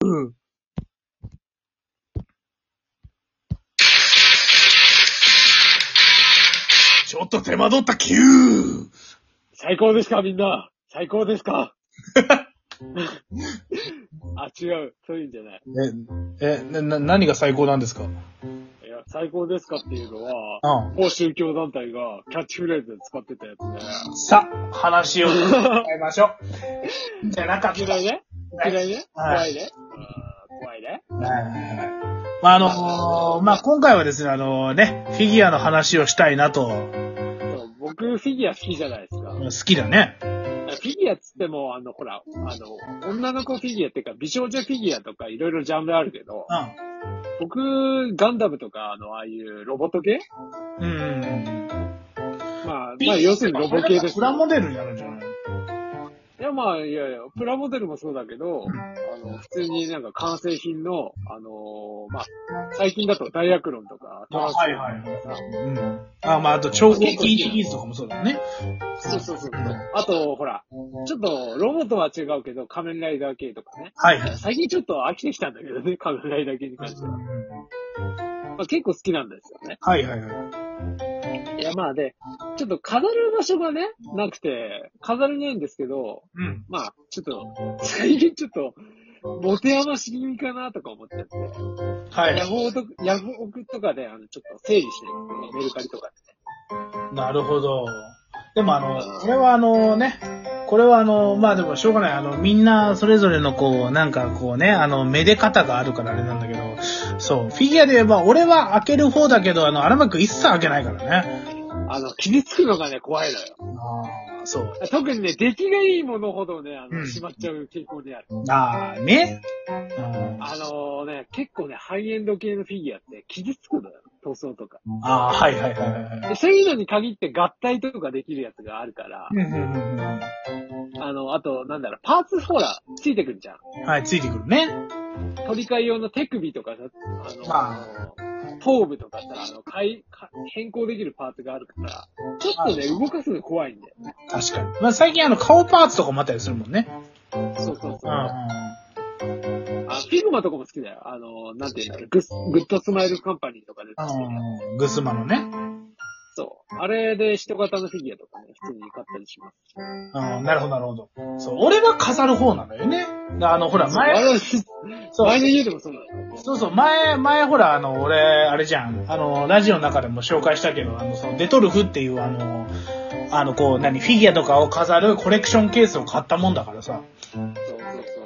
うん。ちょっと手間取ったキュー最高ですか、みんな。最高ですか？あ、違う。そういうんじゃない。え、え、な、な何が最高なんですか？いや、最高ですかっていうのは、うん。某宗教団体がキャッチフレーズで使ってたやつで。さ、話を変えましょう。じゃなかった。嫌いね？嫌いね？はい怖いね？うん怖いねはいまあ、あのーまあ、今回はですね、あのね、フィギュアの話をしたいなと、そう僕、フィギュア好きじゃないですか。好きだね。フィギュアっつっても、あの、ほら、あの、女の子フィギュアっていうか、美少女フィギュアとかいろいろジャンルあるけど、僕、ガンダムとか、あの、ああいうロボット系？うん。うん。まあ、まあ、要するにロボ系です。プラモデルになるんじゃないいや、まあ、いやいや、プラモデルもそうだけど、うんあの、普通になんか完成品の、あのーまあ、最近だとダイアクロンとか、トランスフォーマーとかさうん。あ、まあ、あと、超撃シリーズとかもそうだよね。そうそうそうそう。あと、ほら、ちょっと、ロボとは違うけど、仮面ライダー系とかね。はいはい。最近ちょっと飽きてきたんだけどね、仮面ライダー系に関しては。まあ、結構好きなんですよね。はいはいはい。いや、まあで、ちょっと飾る場所がね、なくて、飾れないんですけど、うん。まあ、ちょっと、最近ちょっと、持て余し気味かなとか思っちゃって。はいヤ。フオと、ヤフオクとかで、あの、ちょっと整理してるんですけど、メルカリとかで。なるほど。でもあの、これはあのね、これはあの、まあでもしょうがない。あの、みんなそれぞれのこう、なんかこうね、あの、めで方があるからあれなんだけど、そう、フィギュアで言えば、俺は開ける方だけど、あの、荒牧一切開けないからね。あの、傷つくのがね、怖いのよ。ああ、そう。特にね、出来がいいものほどね、あの、うんしまっちゃう傾向にある。ああ、ね。うんあのね、結構ね、ハイエンド系のフィギュアって傷つくのよ。塗装とか。ああ、はいはいはいはいはい。でそういうのに限って合体とかできるやつがあるから、うんうんうんうんあの、あと、なんだろう、パーツほら、ついてくるじゃん。はい、ついてくるね。取り替え用の手首とかさ、あの、ま頭部とかさ、あの、か変更できるパーツがあるから、ちょっとね、動かすの怖いんだよね。確かに。まあ最近あの、顔パーツとかもあったりするもんね。そうそうそう。うんあ figma とかも好きだよ。あの、なんていうんだろう、グッグッドスマイルカンパニーとかで作ってるやうん。うん。グスマのね。つそう。あれで人型のフィギュアとかね、普通に買ったりします。うん、なるほどなるほど。そう、俺は飾る方なのよね。だあの、ほら、あ前、れそう前の家でもそうなのそうそう、前、前ほら、あの、俺、あれじゃん。あの、ラジオの中でも紹介したけど、あの、その、デトルフっていう、あの、あの、こう、何、フィギュアとかを飾るコレクションケースを買ったもんだからさ。そうそう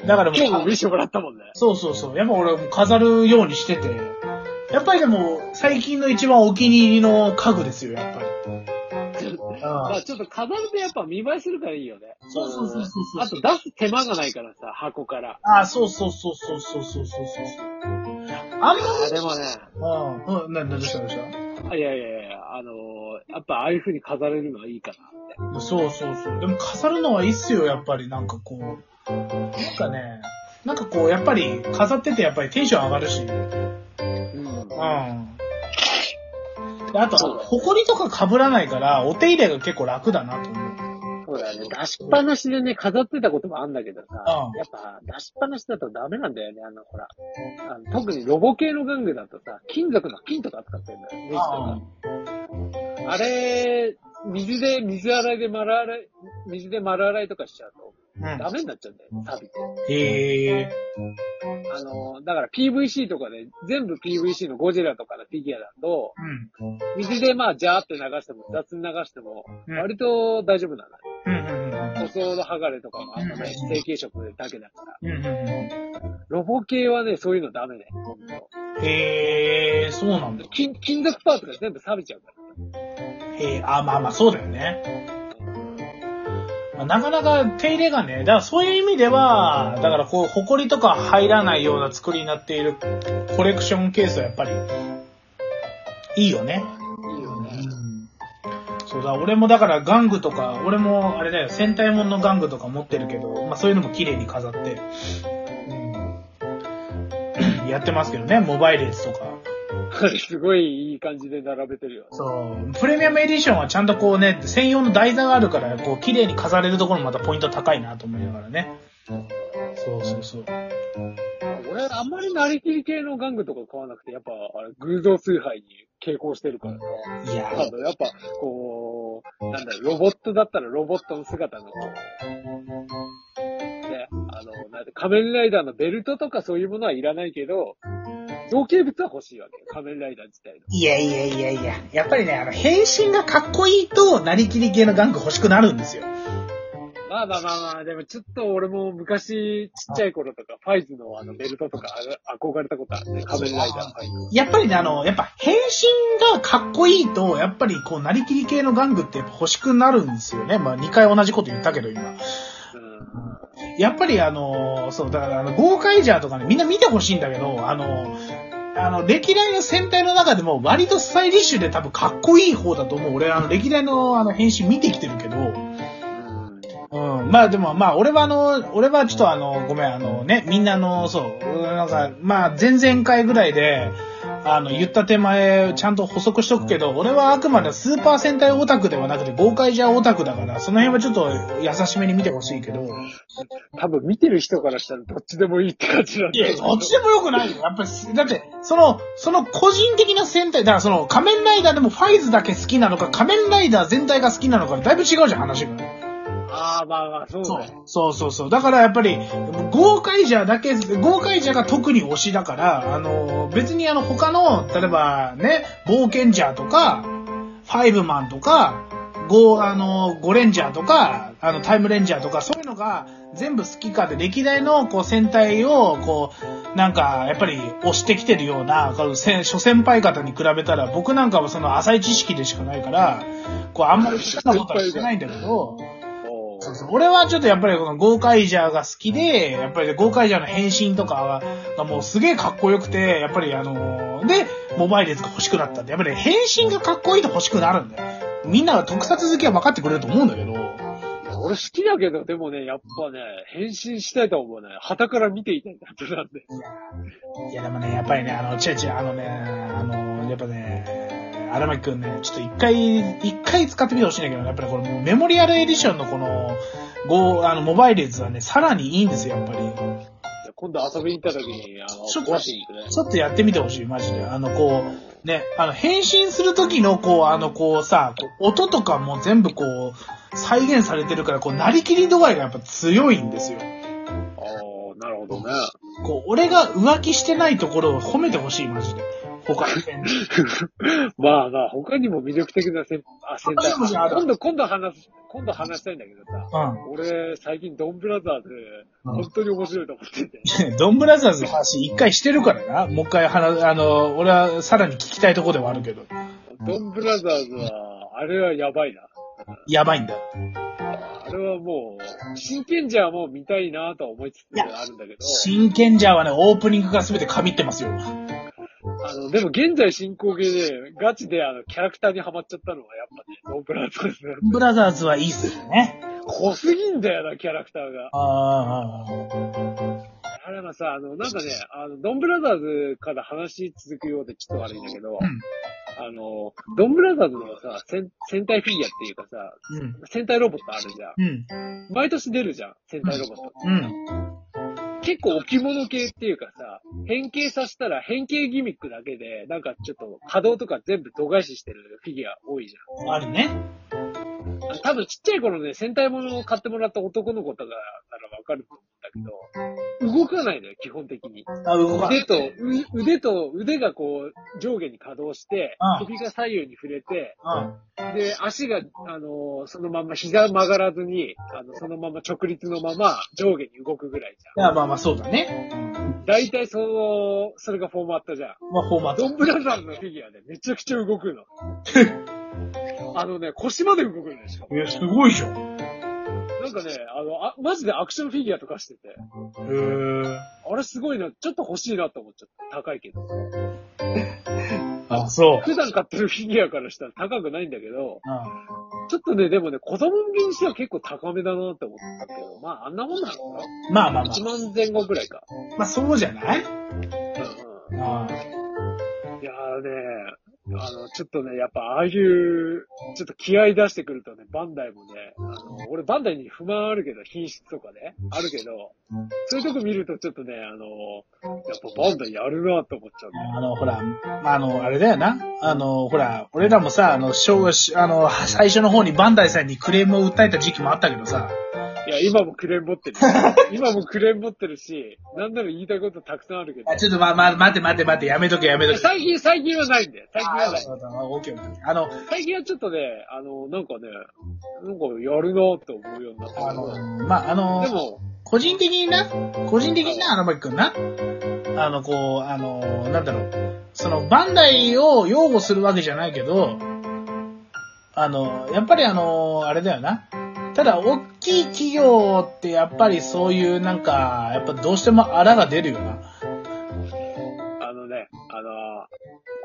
そう。だからもう今日も見せてもらったもんね。そうそうそう。やっぱ俺も飾るようにしてて。やっぱりでも、最近の一番お気に入りの家具ですよ、やっぱり。まあちょっと飾るとやっぱ見栄えするからいいよね。そうそうそうそうそうあと出す手間がないからさ、箱から。ああ、そうそうそうそうそうそうそうそう。あんまあ、でもね、うん、うん、な、な、どうしたどうした？あいやいやいや、あのーやっぱああいう風に飾れるのはいいかなって。そうそうそう。でも飾るのはいいっすよ、やっぱり。なんかこう。なんかね、なんかこう、やっぱり飾っててやっぱりテンション上がるし。うん。うん。であと、埃とか被らないから、お手入れが結構楽だなと思う。そうだよね。出しっぱなしでね、飾ってたこともあんだけどさ、うんやっぱ出しっぱなしだとダメなんだよね。あの、ほら。あの特にロボ系の玩具だとさ、金属の金とか使ってるんだよ。ネジとか。あれ、水で、水洗いで丸洗い、水で丸洗いとかしちゃうと、うん。ダメになっちゃうんだよ、錆びて。へえ。あの、だから PVC とかで、全部 PVC のゴジラとかのフィギュアだと、うん。水でまあ、ジャーって流しても、雑に流しても、うん割と大丈夫なんうんうん塗装の剥がれとかもあんまないし、成型色だけだから。ロボ系はね、そういうのダメね。へえ、そうなんだ。金、金属パーツが全部錆びちゃうから。へえ、あ、まあまあそうだよね。まあなかなか手入れがね、だからそういう意味では、だからこう、埃とか入らないような作りになっているコレクションケースはやっぱり、いいよね。いいよね。そうだ、俺もだから玩具とか、俺もあれだよ、戦隊もんの玩具とか持ってるけど、まあそういうのも綺麗に飾って、うん、やってますけどね、モバイルレースとか。すごいいい感じで並べてるよ。そう、プレミアムエディションはちゃんとこうね、専用の台座があるから、こう綺麗に飾れるところもまたポイント高いなと思いながらね。そうそうそう。俺、あんまりなりきり系の玩具とか買わなくて、やっぱ、あれ、偶像崇拝に傾向してるからね。いやあの、やっぱ、こう、なんだろう、ロボットだったらロボットの姿の、ね、あの、なんて、仮面ライダーのベルトとかそういうものはいらないけど、造形物は欲しいわけよ。仮面ライダー自体の。いやいやいやいや、やっぱりね、あの、変身がかっこいいと、なりきり系の玩具欲しくなるんですよ。まあまあまあまあ、でもちょっと俺も昔ちっちゃい頃とか、ファイズのあのベルトとかあ憧れたことあるね。仮面ライダーファイズ。やっぱりね、あの、やっぱ変身がかっこいいと、やっぱりこう、なりきり系の玩具ってやっぱ欲しくなるんですよね。まあ、2回同じこと言ったけど、今。やっぱりあの、そう、だからあの、ゴーカイジャーとかね、みんな見てほしいんだけど、あの、あの、歴代の戦隊の中でも割とスタイリッシュで多分かっこいい方だと思う。俺、あの、歴代のあの、変身見てきてるけど、うん。まあでも、まあ、俺はあの、俺はちょっとあの、ごめん、あのね、みんなの、そう、なんか、まあ、前々回ぐらいで、あの、言った手前、ちゃんと補足しとくけど、俺はあくまでスーパー戦隊オタクではなくて、豪快じゃオタクだから、その辺はちょっと優しめに見てほしいけど、多分見てる人からしたらどっちでもいいって感じなんだいや、どっちでもよくないよ。やっぱり、だって、その、その個人的な戦隊、だからその仮面ライダーでもファイズだけ好きなのか、仮面ライダー全体が好きなのか、だいぶ違うじゃん、話が。ああ、まあまあ、そうそう。そうそうそう。だからやっぱり、豪快者だけ、豪快者が特に推しだから、あの、別にあの他の、例えばね、冒険者とか、ファイブマンとか、ゴー、あの、ゴレンジャーとか、あの、タイムレンジャーとか、そういうのが全部好きかで、歴代のこう戦隊を、こう、なんか、やっぱり推してきてるような、諸先輩方に比べたら、僕なんかはその浅い知識でしかないから、こう、あんまり知ったことはしてないんだけど、そうそう俺はちょっとやっぱりこのゴーカイジャーが好きで、やっぱりゴーカイジャーの変身とかがもうすげえかっこよくて、やっぱりあのーで、モバイルズが欲しくなったんで、やっぱり変身がかっこいいと欲しくなるんだよ。みんなが特撮好きは分かってくれると思うんだけど、俺好きだけど、でもね、やっぱね、変身したいと思うね。旗から見ていたいなってなんで。いやでもね、やっぱりね、あの、違う違う、あのね、あの、やっぱね、荒牧くんね、ちょっと一回、一回使ってみてほしいんだけど、やっぱりこれもうメモリアルエディションのこの、ゴー、あの、モバイルズはね、さらにいいんですよ、やっぱり。今度遊びに行った時に、あの、ちょっと。ちょっとやってみてほしい、マジで。あの、こう、ね、あの、変身する時の、こう、あの、こうさ、こう音とかも全部こう、再現されてるから、こう、なりきり度合いがやっぱ強いんですよ。ああ、なるほどね。こう、俺が浮気してないところを褒めてほしい、マジで。他の点でまあまあ、他にも魅力的な先あ先輩他にもある今度、今度話す、今度話したいんだけどさ、う俺、最近ドンブラザーズ、うん本当に面白いと思ってて。ん。ドンブラザーズの話一回してるからな。もう一回話、あの、俺はさらに聞きたいところではあるけど。ドンブラザーズは、あれはやばいな。やばいんだ。あれはもう、真剣じゃもう見たいなとは思いつつあるんだけど、真剣ジャーはね、オープニングが全て被ってますよ。あの、でも現在進行形で、ガチであの、キャラクターにハマっちゃったのはやっぱね、ドンブラザーズなんドンブラザーズはいいっすよね。濃すぎんだよな、キャラクターが。ああ、あれはさ、あの、なんかね、あの、ドンブラザーズから話続くようでちょっと悪いんだけど、うんあの、ドンブラザーズのさ、戦戦隊フィギュアっていうかさ、うん。戦隊ロボットあるじゃん。うん。毎年出るじゃん、戦隊ロボット。うん。結構置物系っていうかさ、変形させたら変形ギミックだけで、なんかちょっと可動とか全部度外視してるフィギュア多いじ。ゃん。あの多分ちっちゃい頃ね、戦隊ものを買ってもらった男の子とかならわかると思けど、動かないのよ、基本的に。あ、動か腕と、う腕と、腕がこう、上下に可動してうん、首が左右に触れて、うん。で、足が、あの、そのまま、膝曲がらずに、あの、そのまま直立のまま上下に動くぐらいじいや、まあまあそうだね。ゃん。大体その、それがフォーマットじゃん。まあフォーマット。ドンブラザーズのフィギュアでめちゃくちゃ動くの。あのね、腰まで動くのよ、しかも。いや、すごいじゃん。へなんかね、あの、あ、マジでアクションフィギュアとかしてて、え。あれすごいな、ちょっと欲しいなと思っちゃった。高いけど。あ、そう。普段買ってるフィギュアからしたら高くないんだけど、うちょっとね、でもね、子供向けにしては結構高めだなって思ったけど、まあ、あんなもんなのかな、ん。まあまあまあ ?1。万前後ぐらいか。まあそうじゃない？ちょっとね、やっぱああいう、ちょっと気合い出してくるとね、バンダイもね、あの、俺バンダイに不満あるけど、品質とかね、あるけど、そういうとこ見るとちょっとね、あの、やっぱバンダイやるなと思っちゃうんだよ。あの、ほら、あの、あれだよな。あの、ほら、俺らもさ、あの、あの、最初の方にバンダイさんにクレームを訴えた時期もあったけどさ、いや、今もクレーム持ってる。今もクレーム持ってるし、なんなら言いたいことたくさんあるけどあ。ちょっとま、ま、待って待って待って、やめとけやめとけ。最近、最近はないんだよ。最近はない。あオッケー。あの、最近はちょっとね、あの、なんかね、なんかやるなって思うようになったあ。の、まあ、あので、も、個人的にな、個人的にな、荒牧くんな、あの、こう、あの、なんだろう、その、バンダイを擁護するわけじゃないけど、あの、やっぱりあの、あれだよな。ただ、大きい企業ってやっぱりそういうなんか、やっぱどうしても荒が出るよな。あのね、あの、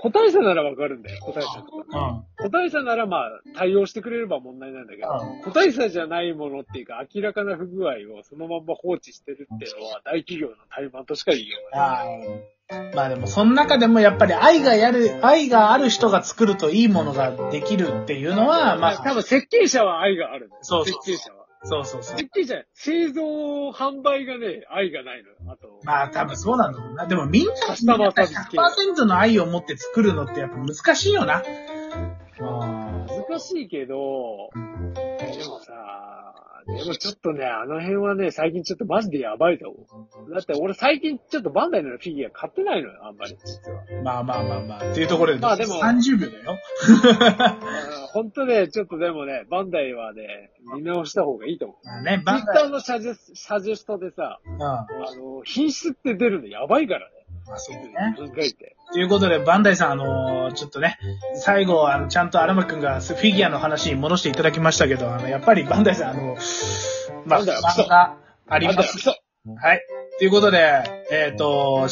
個体差ならわかるんだよ、個体差とか。うん。個体差ならまあ、対応してくれれば問題ないんだけど、うん個体差じゃないものっていうか、明らかな不具合をそのまんま放置してるっていうのは、大企業の怠慢としか言いようがない。あーまあでも、その中でもやっぱり愛がやる、愛がある人が作るといいものができるっていうのは、まあ、多分設計者は愛があるんだよ。そうそう設計者は。そうそうそう。設計者、製造、販売がね、愛がないのよ。あと、まあ多分そうなんだろうな。でもみんなカスタマーサービス系100%の愛を持って作るのってやっぱ難しいよな。あ難しいけど、でもちょっとね、あの辺はね、最近ちょっとマジでやばいと思う。だって俺最近ちょっとバンダイのフィギュア買ってないのよ、あんまり、実は。ーまあまあまあまあ。っていうところで、まあでも30秒だよ。本当ね、ちょっとでもね、バンダイはね、見直した方がいいと思う。まあね、バンダイ。ターのサジェストでさ、うん。まあの、品質って出るのやばいからね。あそうだね。ということで、バンダイさん、あのーちょっとね、最後、あの、ちゃんと荒牧くんがフィギュアの話に戻していただきましたけど、あの、やっぱりバンダイさん、あの、まあ、漫画あります。ソはい。ということで、えっ、と、